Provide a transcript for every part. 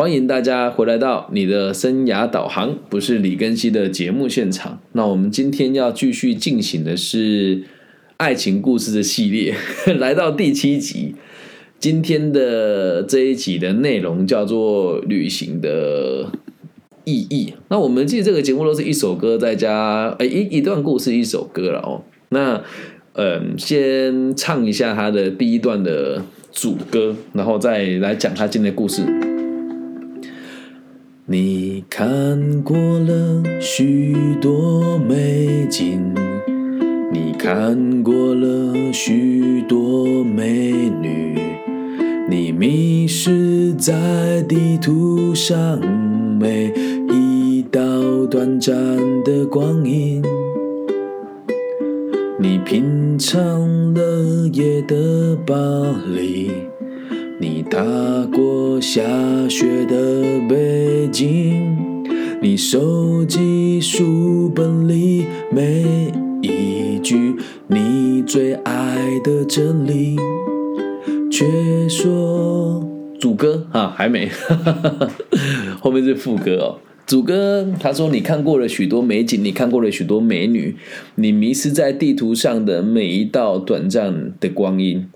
欢迎大家回来到你的生涯导航，不是李根熙的节目现场。那我们今天要继续进行的是爱情故事的系列，来到第七集。今天的这一集的内容叫做旅行的意义。那我们记得这个节目都是一首歌再加诶一一段故事一首歌了哦。那嗯，先唱一下他的第一段的主歌，然后再来讲他今天的故事。你看过了许多美景，你看过了许多美女，你迷失在地图上每一道短暂的光阴，你品尝了夜的巴黎。你踏过下雪的北京，你收集书本里每一句你最爱的真理，却说主歌啊还没，后面是副歌哦。主歌他说你看过了许多美景，你看过了许多美女，你迷失在地图上的每一道短暂的光阴，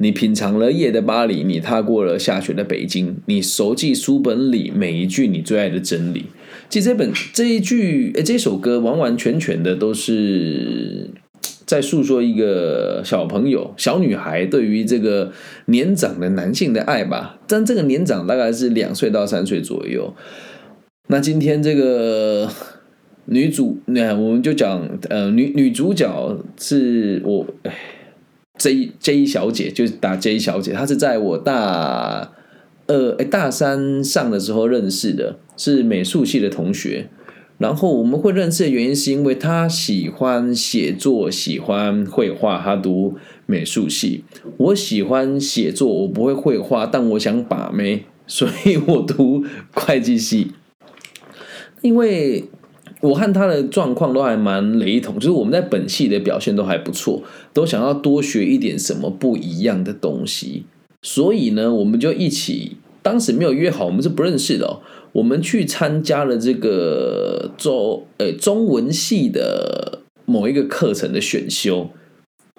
你品尝了夜的巴黎，你踏过了下雪的北京，你熟记书本里每一句你最爱的真理。其实这本这一句，诶，这首歌完完全全的都是在诉说一个小朋友、小女孩对于这个年长的男性的爱吧。但这个年长大概是两岁到三岁左右。那今天这个女主，那我们就讲，呃，女女主角是我，哎。J J 小姐就是打 J 小姐，她是在我大二哎大三上的时候认识的，是美术系的同学。然后我们会认识的原因是因为她喜欢写作，喜欢绘画，她读美术系。我喜欢写作，我不会绘画，但我想把妹，所以我读会计系，因为。我和他的状况都还蛮雷同，就是我们在本系的表现都还不错，都想要多学一点什么不一样的东西，所以呢，我们就一起，当时没有约好，我们是不认识的哦，我们去参加了这个中呃中文系的某一个课程的选修。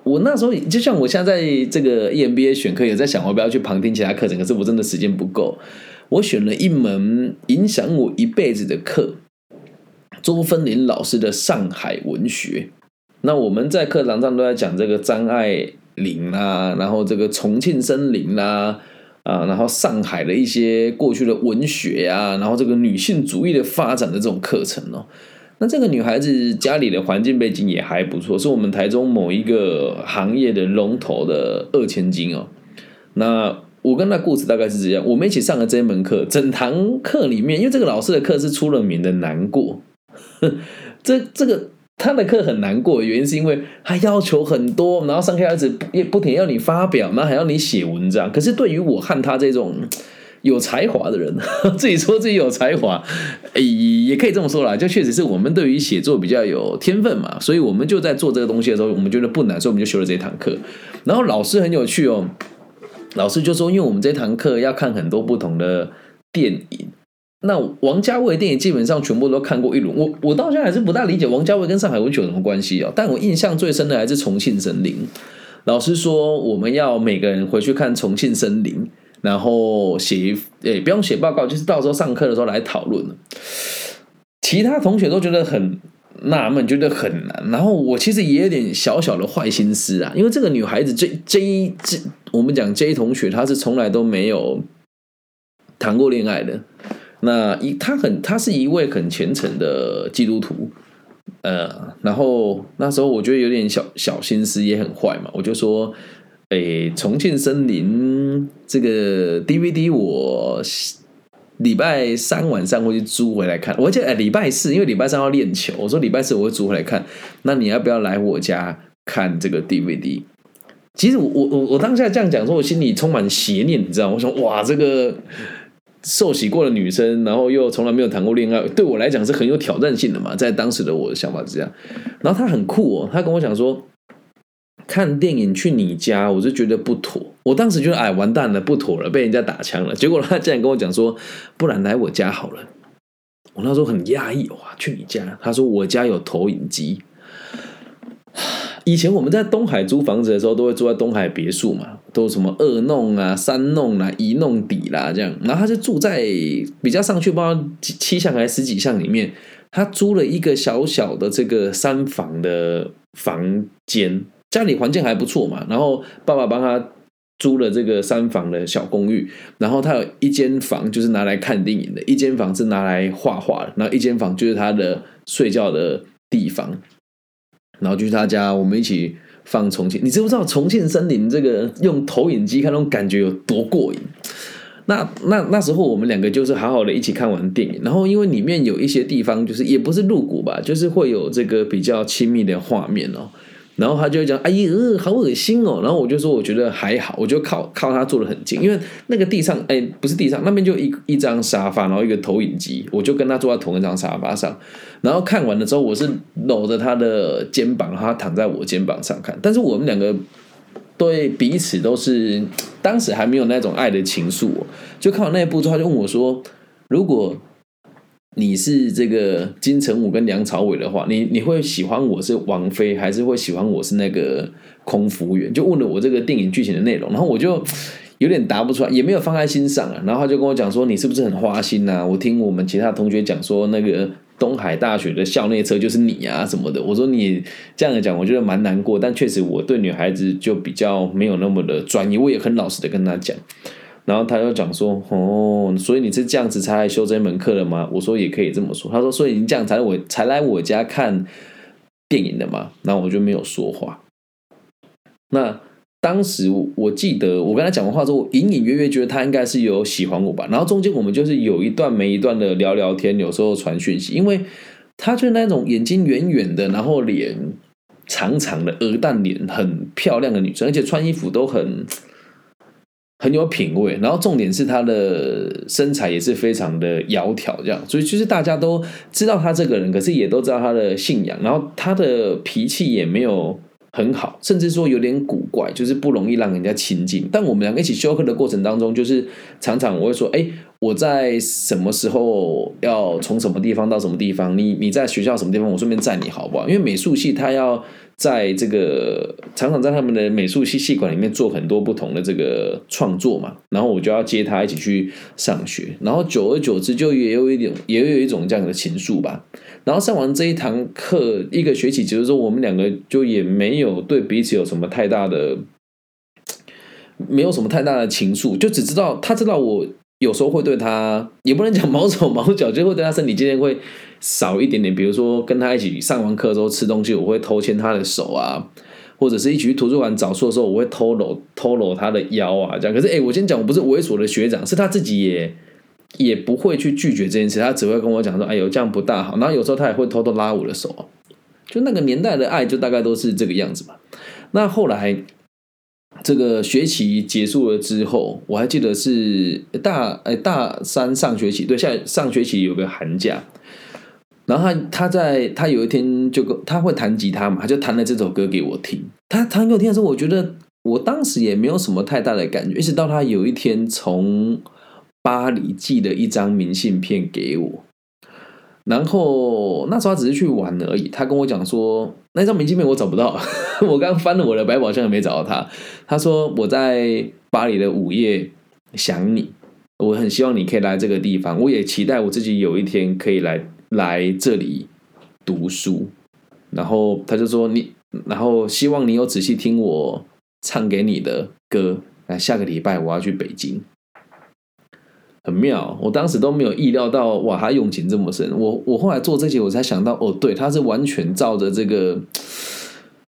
我那时候就像我现在这个 EMBA 选课，也在想我不要去旁听其他课程，可是我真的时间不够，我选了一门影响我一辈子的课。周芬林老师的上海文学，那我们在课堂上都在讲这个张爱玲啊，然后这个重庆森林啦，啊，然后上海的一些过去的文学啊，然后这个女性主义的发展的这种课程哦。那这个女孩子家里的环境背景也还不错，是我们台中某一个行业的龙头的二千金哦。那我跟她故事大概是这样，我们一起上了这一门课，整堂课里面，因为这个老师的课是出了名的难过。这这个他的课很难过，原因是因为他要求很多，然后上课一直不不停要你发表，然后还要你写文章。可是对于我和他这种 有才华的人，自己说自己有才华，诶，也可以这么说啦，就确实是我们对于写作比较有天分嘛，所以我们就在做这个东西的时候，我们觉得不难，所以我们就修了这堂课。然后老师很有趣哦，老师就说，因为我们这堂课要看很多不同的电影。那王家卫的电影基本上全部都看过一轮，我我到现在还是不大理解王家卫跟上海文学有什么关系啊？但我印象最深的还是《重庆森林》。老师说我们要每个人回去看《重庆森林》，然后写一诶不用写报告，就是到时候上课的时候来讨论其他同学都觉得很纳闷，觉得很难。然后我其实也有点小小的坏心思啊，因为这个女孩子 J J J，我们讲 J 同学，她是从来都没有谈过恋爱的。那一他很他是一位很虔诚的基督徒，呃，然后那时候我觉得有点小小心思也很坏嘛，我就说，诶，重庆森林这个 DVD 我礼拜三晚上会去租回来看，我记得礼拜四因为礼拜三要练球，我说礼拜四我会租回来看，那你要不要来我家看这个 DVD？其实我我我我当下这样讲说，我心里充满邪念，你知道，我说哇这个。受洗过的女生，然后又从来没有谈过恋爱，对我来讲是很有挑战性的嘛。在当时的我的想法是这样，然后他很酷哦，他跟我讲说，看电影去你家，我就觉得不妥。我当时觉得哎，完蛋了，不妥了，被人家打枪了。结果他竟然跟我讲说，不然来我家好了。我那时候很压抑，哇，去你家？他说我家有投影机。以前我们在东海租房子的时候，都会住在东海别墅嘛，都什么二弄啊、三弄啊、一弄底啦这样。然后他就住在比较上去，不知道七巷还是十几项里面，他租了一个小小的这个三房的房间，家里环境还不错嘛。然后爸爸帮他租了这个三房的小公寓，然后他有一间房就是拿来看电影的，一间房是拿来画画的，然后一间房就是他的睡觉的地方。然后就去他家，我们一起放重庆。你知不知道重庆森林这个用投影机看那种感觉有多过瘾？那那那时候我们两个就是好好的一起看完电影，然后因为里面有一些地方就是也不是露骨吧，就是会有这个比较亲密的画面哦。然后他就会讲：“哎呀，好恶心哦！”然后我就说：“我觉得还好，我就靠靠他坐的很近，因为那个地上，哎，不是地上，那边就一一张沙发，然后一个投影机，我就跟他坐在同一张沙发上。然后看完了之后，我是搂着他的肩膀，他躺在我肩膀上看。但是我们两个对彼此都是当时还没有那种爱的情愫，就看完那一部之后，他就问我说：“如果……”你是这个金城武跟梁朝伟的话，你你会喜欢我是王菲，还是会喜欢我是那个空服务员？就问了我这个电影剧情的内容，然后我就有点答不出来，也没有放在心上啊。然后他就跟我讲说：“你是不是很花心呐？”我听我们其他同学讲说，那个东海大学的校内车就是你啊什么的。我说你这样讲，我觉得蛮难过。但确实我对女孩子就比较没有那么的专一，我也很老实的跟他讲。然后他又讲说，哦，所以你是这样子才来修这门课的吗？我说也可以这么说。他说，所以你这样才我才来我家看电影的嘛？那我就没有说话。那当时我记得我跟他讲完话之后，我隐隐约约觉得他应该是有喜欢我吧。然后中间我们就是有一段没一段的聊聊天，有时候传讯息，因为他就那种眼睛圆圆的，然后脸长长的鹅蛋脸，很漂亮的女生，而且穿衣服都很。很有品味，然后重点是他的身材也是非常的窈窕，这样，所以就是大家都知道他这个人，可是也都知道他的信仰，然后他的脾气也没有很好，甚至说有点古怪，就是不容易让人家亲近。但我们两个一起修课的过程当中，就是常常我会说，哎，我在什么时候要从什么地方到什么地方，你你在学校什么地方，我顺便载你好不好？因为美术系他要。在这个常常在他们的美术系系馆里面做很多不同的这个创作嘛，然后我就要接他一起去上学，然后久而久之就也有一点也有一种这样的情愫吧。然后上完这一堂课一个学期，就是说我们两个就也没有对彼此有什么太大的，没有什么太大的情愫，就只知道他知道我。有时候会对他，也不能讲毛手毛脚，就会对他身体今天会少一点点。比如说跟他一起上完课之后吃东西，我会偷牵他的手啊，或者是一起去图书馆找书的时候，我会偷搂偷搂他的腰啊，这样。可是哎，我先讲，我不是猥琐的学长，是他自己也也不会去拒绝这件事，他只会跟我讲说：“哎呦，这样不大好。”然后有时候他也会偷偷拉我的手，就那个年代的爱，就大概都是这个样子吧。那后来。这个学期结束了之后，我还记得是大哎大三上学期，对，下上学期有个寒假，然后他他在他有一天就跟他会弹吉他嘛，他就弹了这首歌给我听。他弹给我听的时候，我觉得我当时也没有什么太大的感觉，一直到他有一天从巴黎寄了一张明信片给我。然后那时候他只是去玩而已。他跟我讲说，那张明信片我找不到，我刚翻了我的百宝箱也没找到他。他说我在巴黎的午夜想你，我很希望你可以来这个地方，我也期待我自己有一天可以来来这里读书。然后他就说你，然后希望你有仔细听我唱给你的歌。那下个礼拜我要去北京。很妙，我当时都没有意料到，哇，他用情这么深。我我后来做这些，我才想到，哦，对，他是完全照着这个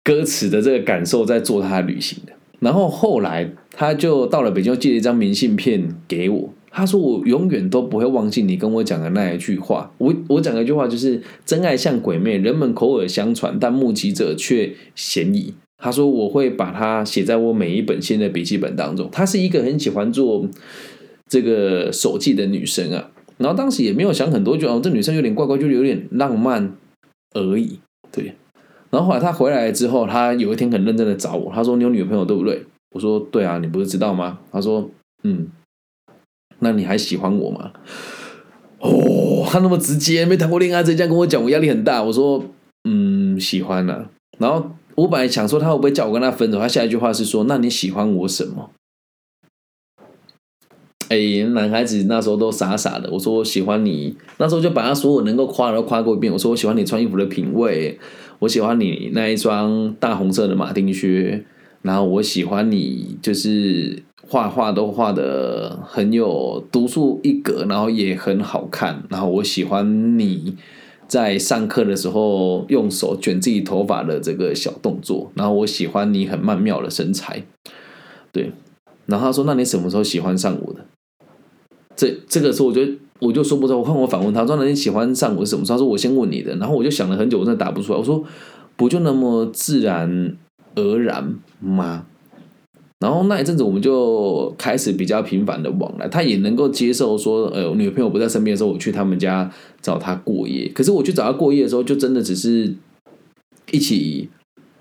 歌词的这个感受在做他的旅行的。然后后来他就到了北京，寄了一张明信片给我。他说：“我永远都不会忘记你跟我讲的那一句话。我我讲一句话，就是真爱像鬼魅，人们口耳相传，但目击者却嫌疑。”他说：“我会把它写在我每一本新的笔记本当中。”他是一个很喜欢做。这个手记的女生啊，然后当时也没有想很多，就哦，这女生有点怪怪，就有点浪漫而已。对，然后后来他回来之后，他有一天很认真的找我，他说：“你有女朋友对不对？”我说：“对啊，你不是知道吗？”他说：“嗯，那你还喜欢我吗？”哦，他那么直接，没谈过恋爱，这样跟我讲，我压力很大。我说：“嗯，喜欢了。”然后我本来想说他会不会叫我跟他分手，他下一句话是说：“那你喜欢我什么？”哎，男孩子那时候都傻傻的。我说我喜欢你，那时候就把他所有能够夸的都夸过一遍。我说我喜欢你穿衣服的品味，我喜欢你那一双大红色的马丁靴，然后我喜欢你就是画画都画的很有独树一格，然后也很好看。然后我喜欢你在上课的时候用手卷自己头发的这个小动作，然后我喜欢你很曼妙的身材。对，然后他说：“那你什么时候喜欢上我的？”这这个时候，我就我就说不出来。我看我反问他说：“那你喜欢上我什么？”他说：“我先问你的。”然后我就想了很久，我真的答不出来。我说：“不就那么自然而然吗？”然后那一阵子，我们就开始比较频繁的往来。他也能够接受说，呃，女朋友不在身边的时候，我去他们家找他过夜。可是我去找他过夜的时候，就真的只是一起，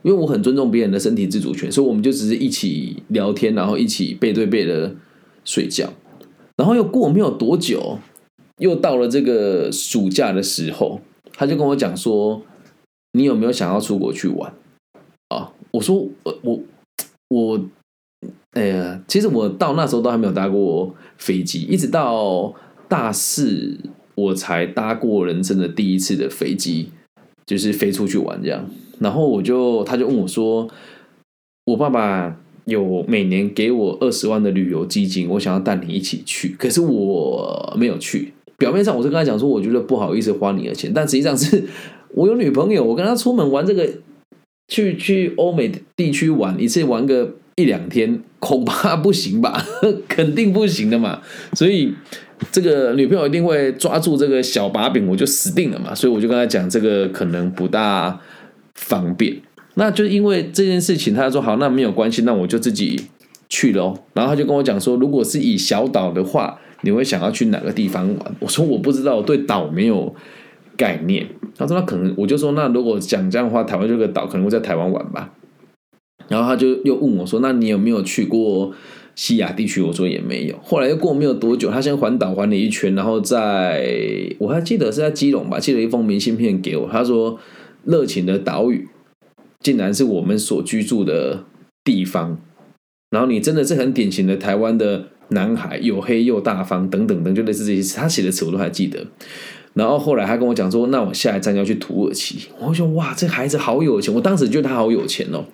因为我很尊重别人的身体自主权，所以我们就只是一起聊天，然后一起背对背的睡觉。然后又过没有多久，又到了这个暑假的时候，他就跟我讲说：“你有没有想要出国去玩？”啊，我说：“我我我，哎呀，其实我到那时候都还没有搭过飞机，一直到大四我才搭过人生的第一次的飞机，就是飞出去玩这样。然后我就他就问我说：‘我爸爸’。”有每年给我二十万的旅游基金，我想要带你一起去，可是我没有去。表面上我是跟他讲说，我觉得不好意思花你的钱，但实际上是 我有女朋友，我跟他出门玩这个，去去欧美地区玩一次，玩个一两天，恐怕不行吧？肯定不行的嘛。所以这个女朋友一定会抓住这个小把柄，我就死定了嘛。所以我就跟他讲，这个可能不大方便。那就因为这件事情，他说好，那没有关系，那我就自己去了。然后他就跟我讲说，如果是以小岛的话，你会想要去哪个地方玩？我说我不知道，我对岛没有概念。他说那可能，我就说那如果讲这样的话，台湾这个岛可能会在台湾玩吧。然后他就又问我说，那你有没有去过西亚地区？我说也没有。后来又过没有多久，他先环岛环了一圈，然后在我还记得是在基隆吧，寄了一封明信片给我。他说热情的岛屿。竟然是我们所居住的地方，然后你真的是很典型的台湾的男孩，又黑又大方，等等等，就类似这些词。他写的词我都还记得。然后后来他跟我讲说：“那我下一站要去土耳其。”我说：“哇，这孩子好有钱！”我当时觉得他好有钱哦。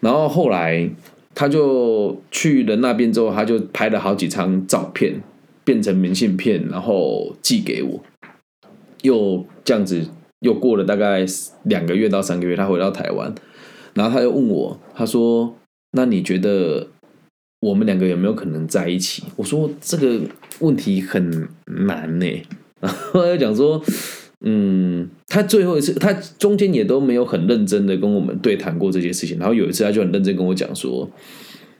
然后后来他就去了那边之后，他就拍了好几张照片，变成明信片，然后寄给我，又这样子。又过了大概两个月到三个月，他回到台湾，然后他又问我，他说：“那你觉得我们两个有没有可能在一起？”我说：“这个问题很难呢。”然后他又讲说：“嗯，他最后一次，他中间也都没有很认真的跟我们对谈过这些事情。然后有一次，他就很认真跟我讲说：‘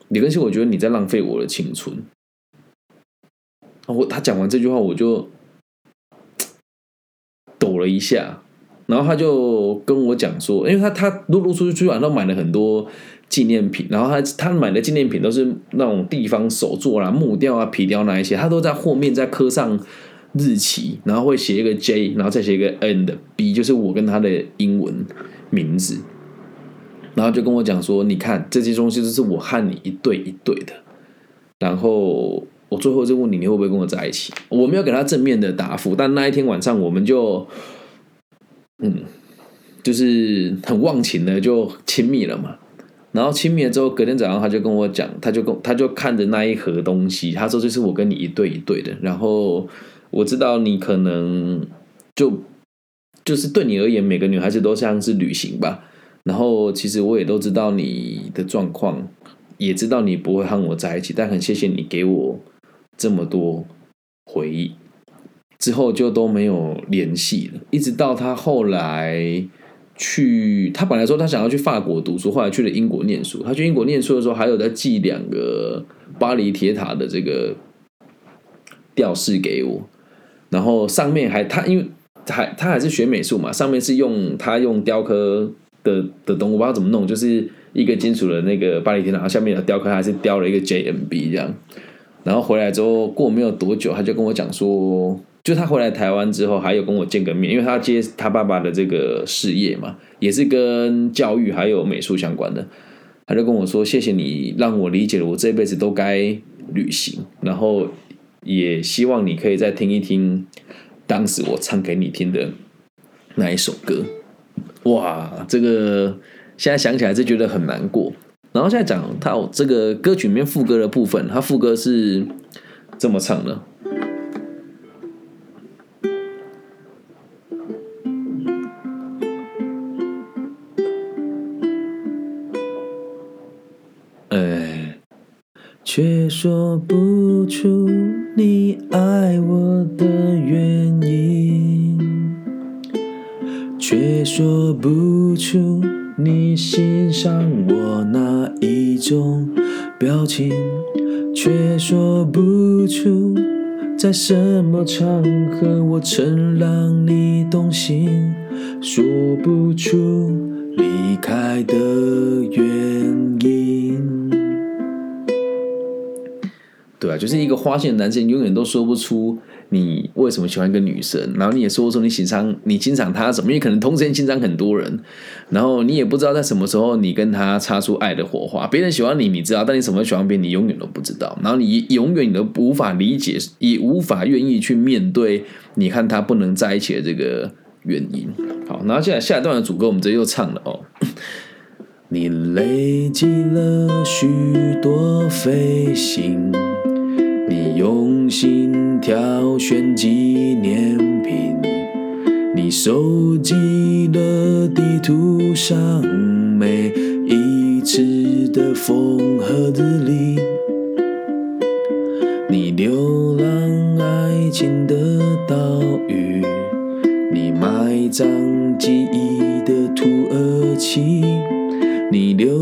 李根熙，我觉得你在浪费我的青春。’我他讲完这句话，我就抖了一下。”然后他就跟我讲说，因为他他陆陆续续出去玩都买了很多纪念品，然后他他买的纪念品都是那种地方手作啦、木雕啊、皮雕那一些，他都在后面再刻上日期，然后会写一个 J，然后再写一个 N 的 B，就是我跟他的英文名字。然后就跟我讲说，你看这些东西都是我和你一对一对的。然后我最后就问你，你会不会跟我在一起？我没有给他正面的答复，但那一天晚上我们就。嗯，就是很忘情的，就亲密了嘛。然后亲密了之后，隔天早上他就跟我讲，他就跟他就看着那一盒东西，他说：“这是我跟你一对一对的。”然后我知道你可能就就是对你而言，每个女孩子都像是旅行吧。然后其实我也都知道你的状况，也知道你不会和我在一起，但很谢谢你给我这么多回忆。之后就都没有联系了，一直到他后来去，他本来说他想要去法国读书，后来去了英国念书。他去英国念书的时候，还有在寄两个巴黎铁塔的这个吊饰给我，然后上面还他因为还他还是学美术嘛，上面是用他用雕刻的的东，我不知道怎么弄，就是一个金属的那个巴黎铁塔，然后下面有雕刻，还是雕了一个 JMB 这样。然后回来之后过没有多久，他就跟我讲说，就他回来台湾之后，还有跟我见个面，因为他接他爸爸的这个事业嘛，也是跟教育还有美术相关的。他就跟我说：“谢谢你让我理解了，我这辈子都该旅行，然后也希望你可以再听一听当时我唱给你听的那一首歌。”哇，这个现在想起来是觉得很难过。然后现在讲他这个歌曲里面副歌的部分，他副歌是这么唱的。却说不出你爱我的原因，却说不出你欣赏我哪一种表情，却说不出在什么场合我曾让你动心，就是一个花心的男生，永远都说不出你为什么喜欢一个女生，然后你也说不出你欣赏你欣赏她什么，因为可能同时间欣赏很多人，然后你也不知道在什么时候你跟他擦出爱的火花。别人喜欢你，你知道，但你什么喜欢别人，你永远都不知道。然后你永远你都无法理解，也无法愿意去面对你看他不能在一起的这个原因。好，然后现在下一段的主歌，我们直接又唱了哦。你累积了许多飞行。心挑选纪念品，你收集了地图上每一次的风和日丽，你流浪爱情的岛屿，你埋葬记忆的土耳其，你流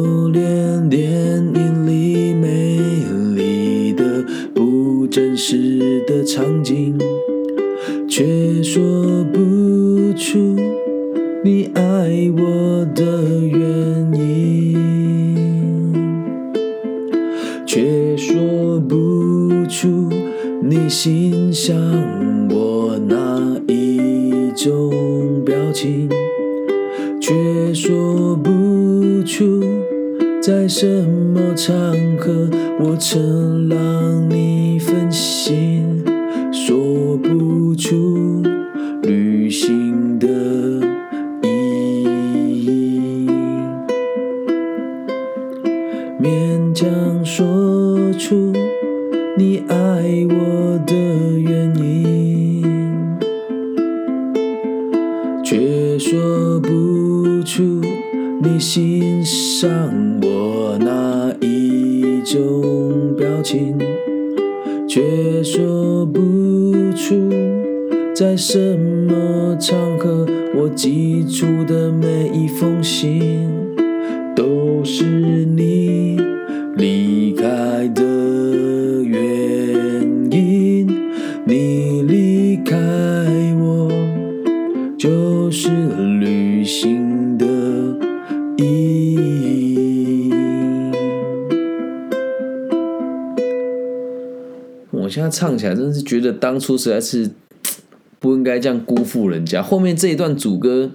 现在唱起来，真的是觉得当初实在是 不应该这样辜负人家。后面这一段主歌，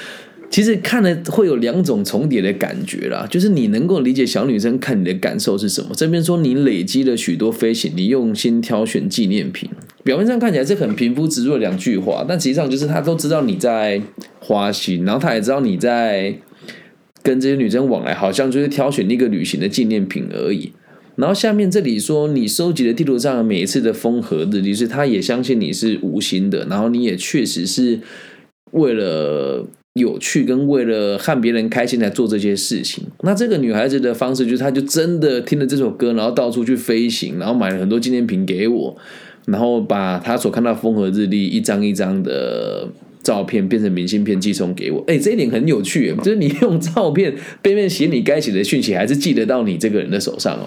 其实看了会有两种重叠的感觉啦，就是你能够理解小女生看你的感受是什么。这边说你累积了许多飞行，你用心挑选纪念品，表面上看起来是很平铺直入的两句话，但实际上就是他都知道你在花心，然后他也知道你在跟这些女生往来，好像就是挑选一个旅行的纪念品而已。然后下面这里说，你收集的地图上每一次的风和日丽，是他也相信你是无心的，然后你也确实是为了有趣跟为了和别人开心来做这些事情。那这个女孩子的方式就是，她就真的听了这首歌，然后到处去飞行，然后买了很多纪念品给我，然后把她所看到风和日丽一张一张的。照片变成明信片寄送给我，哎，这一点很有趣，就是你用照片背面写你该写的讯息，还是寄得到你这个人的手上哦。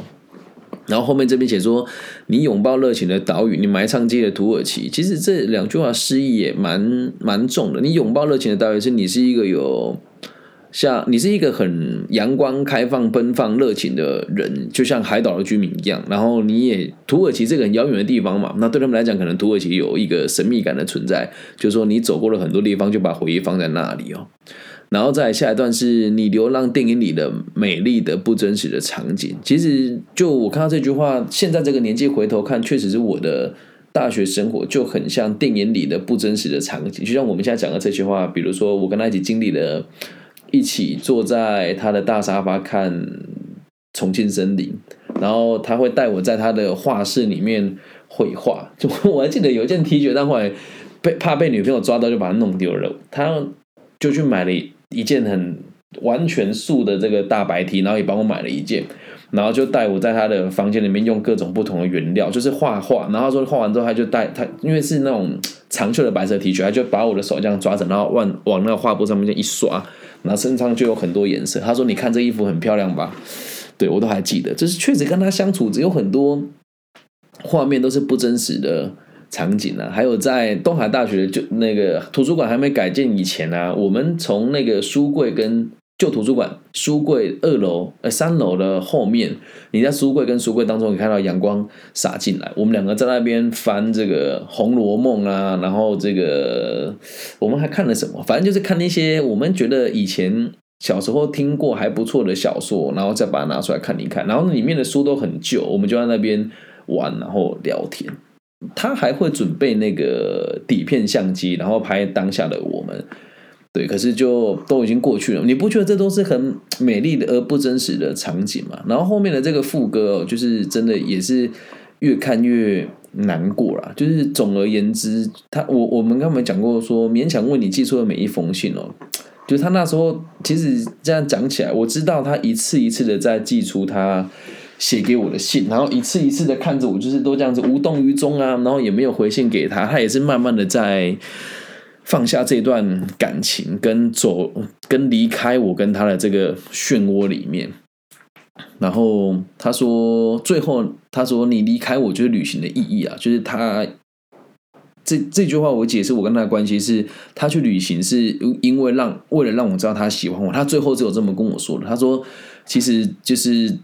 然后后面这边写说，你拥抱热情的岛屿，你埋藏记忆的土耳其。其实这两句话诗意也蛮蛮重的。你拥抱热情的岛屿，是你是一个有像你是一个很阳光、开放、奔放、热情的人，就像海岛的居民一样。然后你也土耳其这个很遥远的地方嘛，那对他们来讲，可能土耳其有一个神秘感的存在，就是说你走过了很多地方，就把回忆放在那里哦。然后再下一段是你流浪电影里的美丽的不真实的场景。其实就我看到这句话，现在这个年纪回头看，确实是我的大学生活就很像电影里的不真实的场景。就像我们现在讲的这句话，比如说我跟他一起经历了，一起坐在他的大沙发看重庆森林，然后他会带我在他的画室里面绘画。就我还记得有一件 T 恤，但后来被怕被女朋友抓到，就把它弄丢了。他就去买了。一件很完全素的这个大白 T，然后也帮我买了一件，然后就带我在他的房间里面用各种不同的原料，就是画画。然后说画完之后，他就带他，因为是那种长袖的白色 T 恤，他就把我的手这样抓着，然后往往那个画布上面一刷，然后身上就有很多颜色。他说：“你看这衣服很漂亮吧？”对我都还记得，就是确实跟他相处，只有很多画面都是不真实的。场景啊，还有在东海大学就那个图书馆还没改建以前啊，我们从那个书柜跟旧图书馆书柜二楼呃三楼的后面，你在书柜跟书柜当中，你看到阳光洒进来，我们两个在那边翻这个《红楼梦》啊，然后这个我们还看了什么？反正就是看那些我们觉得以前小时候听过还不错的小说，然后再把它拿出来看一看，然后里面的书都很旧，我们就在那边玩，然后聊天。他还会准备那个底片相机，然后拍当下的我们。对，可是就都已经过去了。你不觉得这都是很美丽的而不真实的场景吗？然后后面的这个副歌哦，就是真的也是越看越难过了。就是总而言之，他我我们刚才讲过，说勉强为你寄出的每一封信哦，就是他那时候其实这样讲起来，我知道他一次一次的在寄出他。写给我的信，然后一次一次的看着我，就是都这样子无动于衷啊，然后也没有回信给他，他也是慢慢的在放下这段感情，跟走跟离开我跟他的这个漩涡里面。然后他说，最后他说你离开我就是旅行的意义啊，就是他这这句话我解释我跟他的关系是，他去旅行是因为让为了让我知道他喜欢我，他最后只有这么跟我说的。他说其实就是。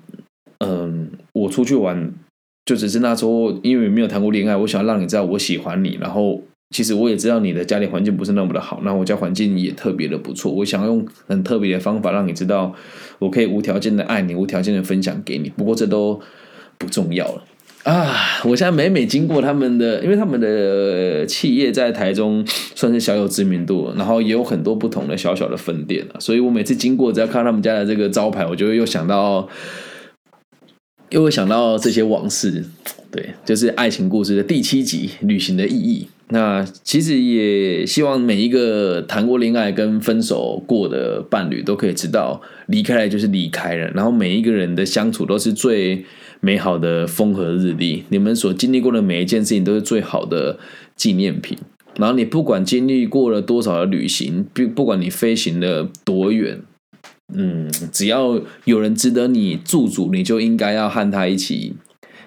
嗯，我出去玩就只是那时候，因为没有谈过恋爱，我想让你知道我喜欢你。然后，其实我也知道你的家里环境不是那么的好，那我家环境也特别的不错。我想用很特别的方法让你知道，我可以无条件的爱你，无条件的分享给你。不过这都不重要了啊！我现在每每经过他们的，因为他们的企业在台中算是小有知名度，然后也有很多不同的小小的分店啊，所以我每次经过，只要看他们家的这个招牌，我就会又想到。又会想到这些往事，对，就是爱情故事的第七集《旅行的意义》。那其实也希望每一个谈过恋爱跟分手过的伴侣都可以知道，离开了就是离开了，然后每一个人的相处都是最美好的风和日丽。你们所经历过的每一件事情都是最好的纪念品。然后你不管经历过了多少的旅行，不不管你飞行了多远。嗯，只要有人值得你驻足，你就应该要和他一起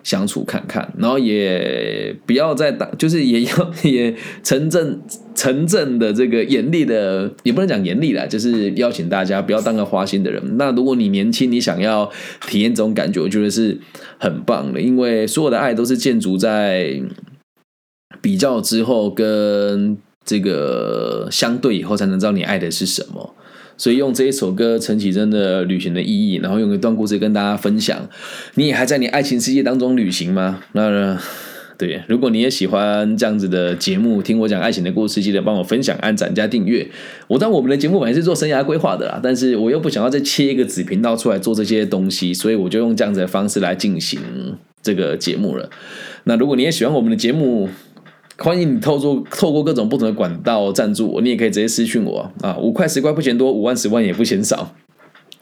相处看看，然后也不要再打，就是也要 也城镇城镇的这个严厉的，也不能讲严厉啦，就是邀请大家不要当个花心的人。那如果你年轻，你想要体验这种感觉，我觉得是很棒的，因为所有的爱都是建筑在比较之后跟这个相对以后，才能知道你爱的是什么。所以用这一首歌陈绮贞的旅行的意义，然后用一段故事跟大家分享。你也还在你爱情世界当中旅行吗？那对，如果你也喜欢这样子的节目，听我讲爱情的故事，记得帮我分享、按赞加订阅。我知道我们的节目本来是做生涯规划的啦，但是我又不想要再切一个子频道出来做这些东西，所以我就用这样子的方式来进行这个节目了。那如果你也喜欢我们的节目，欢迎你透过透过各种不同的管道赞助我，你也可以直接私讯我啊，五块十块不嫌多，五万十万也不嫌少，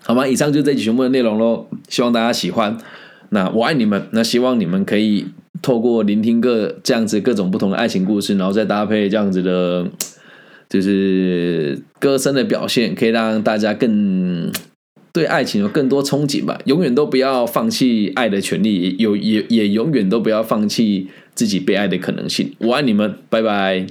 好吗？以上就是这几全部的内容喽，希望大家喜欢。那我爱你们，那希望你们可以透过聆听各这样子各种不同的爱情故事，然后再搭配这样子的，就是歌声的表现，可以让大家更。对爱情有更多憧憬吧，永远都不要放弃爱的权利，有也也永远都不要放弃自己被爱的可能性。我爱你们，拜拜。